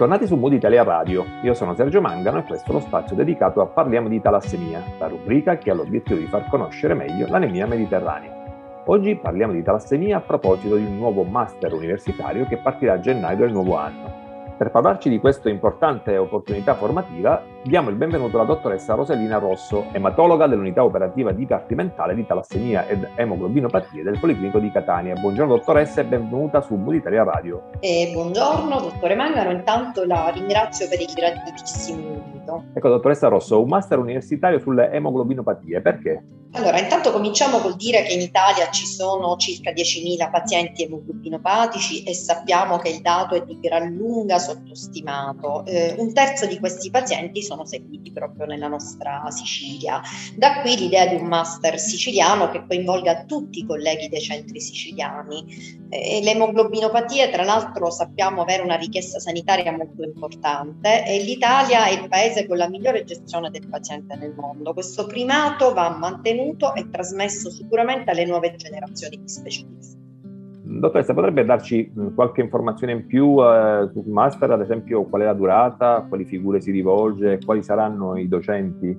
Bentornati su Mood Italia Radio. Io sono Sergio Mangano e questo è lo spazio dedicato a Parliamo di talassemia, la rubrica che ha l'obiettivo di far conoscere meglio l'anemia mediterranea. Oggi parliamo di talassemia a proposito di un nuovo master universitario che partirà a gennaio del nuovo anno. Per parlarci di questa importante opportunità formativa, diamo il benvenuto alla dottoressa Rosellina Rosso, ematologa dell'unità operativa dipartimentale di talassemia ed emoglobinopatie del Policlinico di Catania. Buongiorno dottoressa e benvenuta su Italia Radio. Eh, buongiorno dottore Mangano, intanto la ringrazio per il gratitissimo invito. Ecco dottoressa Rosso, un master universitario sulle emoglobinopatie, perché? Allora, intanto cominciamo col dire che in Italia ci sono circa 10.000 pazienti emoglobinopatici e sappiamo che il dato è di gran lunga sottostimato. Eh, un terzo di questi pazienti sono seguiti proprio nella nostra Sicilia. Da qui l'idea di un master siciliano che coinvolga tutti i colleghi dei centri siciliani. Eh, l'emoglobinopatia, tra l'altro, sappiamo avere una richiesta sanitaria molto importante e l'Italia è il paese con la migliore gestione del paziente nel mondo. Questo primato va mantenuto e trasmesso sicuramente alle nuove generazioni di specialisti. Dottoressa, potrebbe darci qualche informazione in più eh, sul master, ad esempio qual è la durata, quali figure si rivolge, quali saranno i docenti?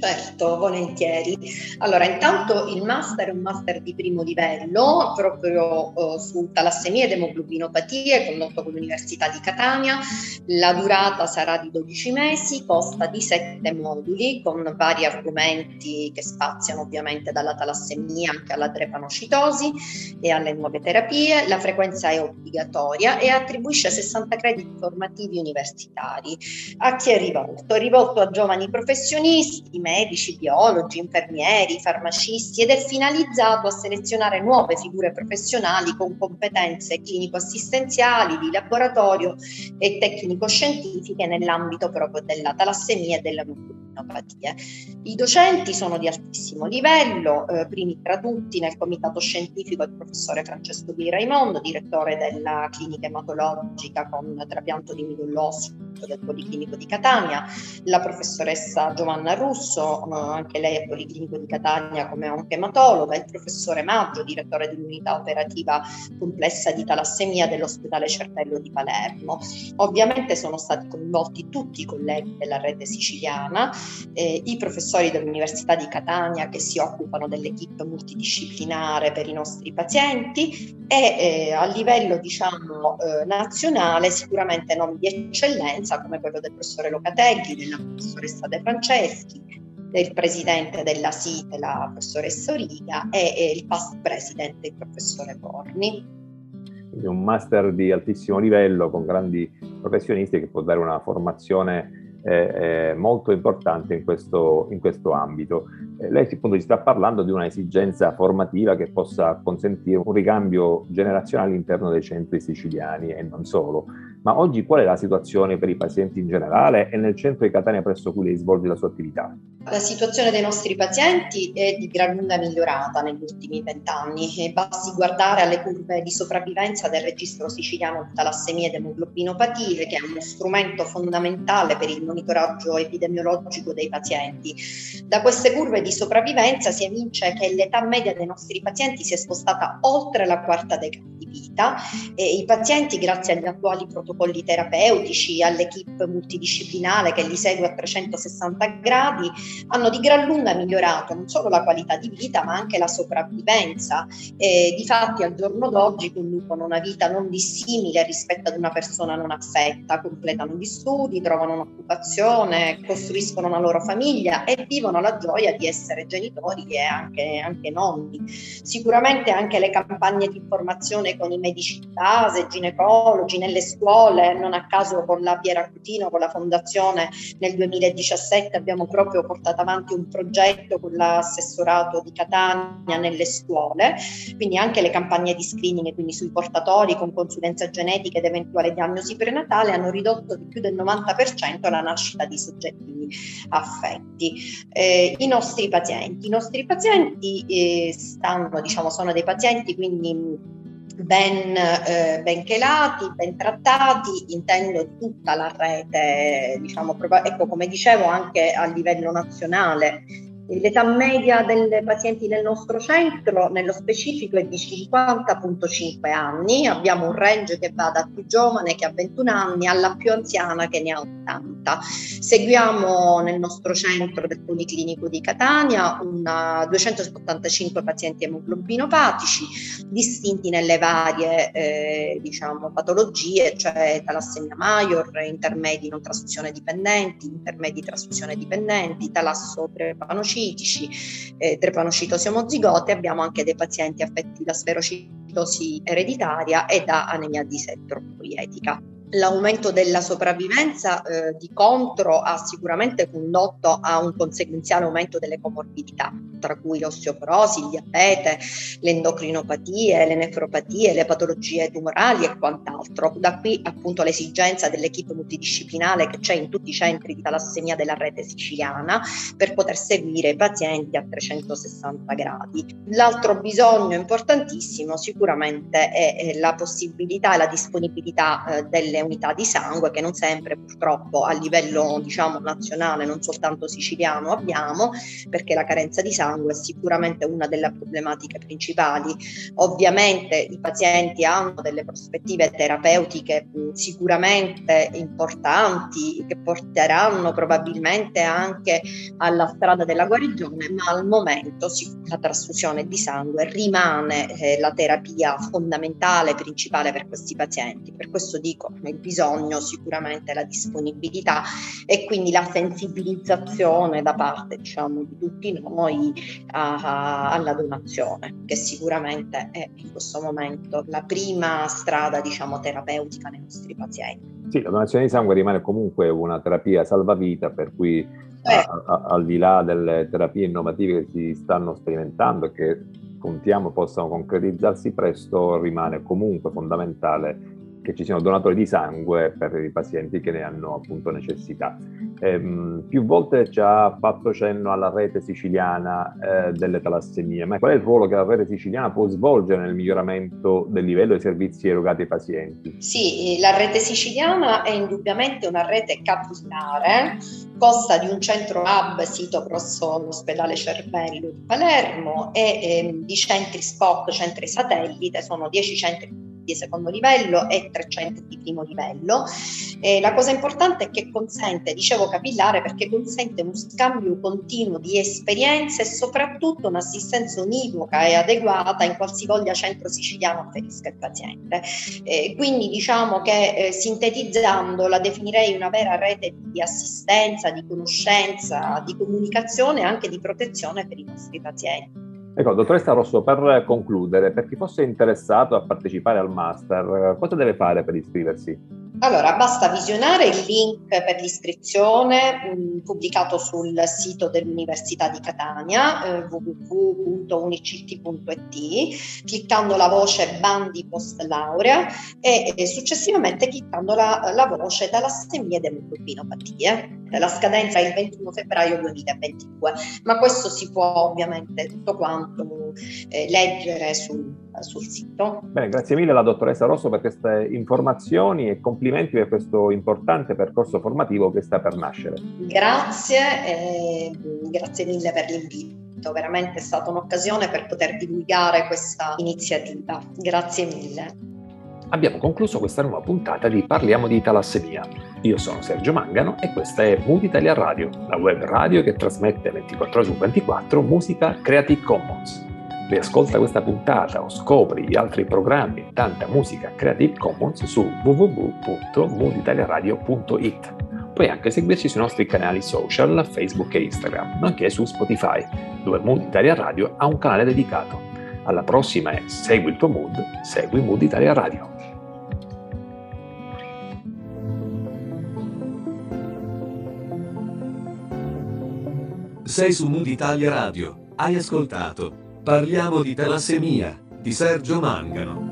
Certo, volentieri. Allora, intanto il master è un master di primo livello proprio uh, su talassemia ed emoglobinopatie condotto con l'Università di Catania. La durata sarà di 12 mesi, costa di 7 moduli con vari argomenti che spaziano ovviamente dalla talassemia anche alla drepanocitosi e alle nuove terapie. La frequenza è obbligatoria e attribuisce 60 crediti formativi universitari. A chi è rivolto? È rivolto a giovani professionisti, medici, biologi, infermieri, farmacisti ed è finalizzato a selezionare nuove figure professionali con competenze clinico-assistenziali, di laboratorio e tecnico-scientifiche nell'ambito proprio della talassemia e della nucleopatia. I docenti sono di altissimo livello, eh, primi tra tutti nel comitato scientifico il professore Francesco Di Raimondo, direttore della clinica ematologica con trapianto di midollo osseo del Policlinico di Catania, la professoressa Giovanna Russo, anche lei è Policlinico di Catania come onchematologa, il professore Maggio, direttore dell'unità operativa complessa di talassemia dell'ospedale Cervello di Palermo. Ovviamente sono stati coinvolti tutti i colleghi della rete siciliana, eh, i professori dell'Università di Catania che si occupano dell'equipe multidisciplinare per i nostri pazienti e eh, a livello diciamo eh, nazionale sicuramente nomi di eccellenza come quello del professore Locatelli, della professoressa De Franceschi, del presidente della SITE, la professoressa Origa, e, e il past president, il professore Borni. Quindi un master di altissimo livello con grandi professionisti che può dare una formazione eh, eh, molto importante in questo, in questo ambito. Eh, lei appunto ci sta parlando di un'esigenza formativa che possa consentire un ricambio generazionale all'interno dei centri siciliani e non solo. Ma oggi qual è la situazione per i pazienti in generale e nel centro di Catania presso cui lei svolge la sua attività? La situazione dei nostri pazienti è di gran lunga migliorata negli ultimi vent'anni basti guardare alle curve di sopravvivenza del registro siciliano di talassemie ed emoglobinopatie, che è uno strumento fondamentale per il monitoraggio epidemiologico dei pazienti. Da queste curve di sopravvivenza si evince che l'età media dei nostri pazienti si è spostata oltre la quarta decada vita e i pazienti, grazie agli attuali protocolli terapeutici, all'equipe multidisciplinare che li segue a 360 gradi, hanno di gran lunga migliorato non solo la qualità di vita ma anche la sopravvivenza. E, difatti al giorno d'oggi conducono una vita non dissimile rispetto ad una persona non affetta, completano gli studi, trovano un'occupazione, costruiscono una loro famiglia e vivono la gioia di essere genitori e anche, anche nonni. Sicuramente anche le campagne di informazione con i medici di base, ginecologi, nelle scuole, non a caso con la Piera Cutino, con la fondazione nel 2017 abbiamo proprio portato avanti un progetto con l'assessorato di Catania nelle scuole, quindi anche le campagne di screening, quindi sui portatori con consulenza genetica ed eventuale diagnosi prenatale hanno ridotto di più del 90% la nascita di soggetti affetti. Eh, I nostri pazienti, i nostri pazienti eh, stanno, diciamo, sono dei pazienti quindi ben, eh, ben chelati, ben trattati, intendo tutta la rete, diciamo, ecco come dicevo anche a livello nazionale L'età media dei pazienti nel nostro centro, nello specifico, è di 50.5 anni. Abbiamo un range che va dal più giovane che ha 21 anni alla più anziana che ne ha 80. Seguiamo nel nostro centro del Policlinico di Catania una 285 pazienti emoglobinopatici distinti nelle varie eh, diciamo, patologie, cioè talassemia major, intermedi non trasfusione dipendenti, intermedi trasfusione dipendenti, talasso prepanociti sferocitici, eh, trepanocitosi omozigote, abbiamo anche dei pazienti affetti da sferocitosi ereditaria e da anemia disettropoietica. L'aumento della sopravvivenza eh, di contro ha sicuramente condotto a un conseguenziale aumento delle comorbidità, tra cui l'osteoporosi, il diabete, le endocrinopatie, le nefropatie, le patologie tumorali e quant'altro. Da qui appunto l'esigenza dell'equipe multidisciplinare che c'è in tutti i centri di talassemia della rete siciliana per poter seguire i pazienti a 360 gradi. L'altro bisogno importantissimo sicuramente è la possibilità e la disponibilità eh, delle unità di sangue che non sempre purtroppo a livello diciamo nazionale, non soltanto siciliano abbiamo, perché la carenza di sangue è sicuramente una delle problematiche principali. Ovviamente i pazienti hanno delle prospettive terapeutiche sicuramente importanti che porteranno probabilmente anche alla strada della guarigione, ma al momento la trasfusione di sangue rimane eh, la terapia fondamentale, principale per questi pazienti. Per questo dico, il bisogno sicuramente la disponibilità e quindi la sensibilizzazione da parte diciamo, di tutti noi a, alla donazione, che sicuramente è in questo momento la prima strada diciamo, terapeutica nei nostri pazienti. Sì, la donazione di sangue rimane comunque una terapia salvavita, per cui a, eh. a, al di là delle terapie innovative che si stanno sperimentando e che contiamo possano concretizzarsi presto, rimane comunque fondamentale che ci siano donatori di sangue per i pazienti che ne hanno appunto necessità. Ehm, più volte ci ha fatto cenno alla rete siciliana eh, delle talassemie, ma qual è il ruolo che la rete siciliana può svolgere nel miglioramento del livello dei servizi erogati ai pazienti? Sì, la rete siciliana è indubbiamente una rete capillare, consta di un centro hub sito presso l'ospedale Cervello di Palermo e eh, di centri SPOC, centri satellite, sono 10 centri di secondo livello e 300 di primo livello. Eh, la cosa importante è che consente, dicevo capillare, perché consente uno scambio continuo di esperienze e soprattutto un'assistenza univoca e adeguata in qualsivoglia centro siciliano afferisca il paziente. Eh, quindi diciamo che eh, sintetizzando la definirei una vera rete di assistenza, di conoscenza, di comunicazione e anche di protezione per i nostri pazienti. Ecco, dottoressa Rosso, per concludere, per chi fosse interessato a partecipare al master, cosa deve fare per iscriversi? Allora, basta visionare il link per l'iscrizione mh, pubblicato sul sito dell'Università di Catania, eh, www.unicitti.it, cliccando la voce bandi post laurea e, e successivamente cliccando la, la voce talassemia ed emoglobinopatie. La scadenza è il 21 febbraio 2022, ma questo si può ovviamente tutto quanto eh, leggere sul, sul sito. Bene, grazie mille alla dottoressa Rosso per queste informazioni e complimenti per questo importante percorso formativo che sta per nascere. Grazie, e grazie mille per l'invito. Veramente è stata un'occasione per poter divulgare questa iniziativa. Grazie mille. Abbiamo concluso questa nuova puntata di Parliamo di talassemia. Io sono Sergio Mangano e questa è Mood Italia Radio, la web radio che trasmette 24 ore su 24 musica Creative Commons. Riascolta questa puntata o scopri gli altri programmi e tanta musica Creative Commons su www.mooditaliaradio.it. Puoi anche seguirci sui nostri canali social, Facebook e Instagram, nonché su Spotify, dove Mood Italia Radio ha un canale dedicato. Alla prossima e Segui il tuo mood, segui Mood Italia Radio. Sei su Mood Italia Radio. Hai ascoltato? Parliamo di talassemia di Sergio Mangano.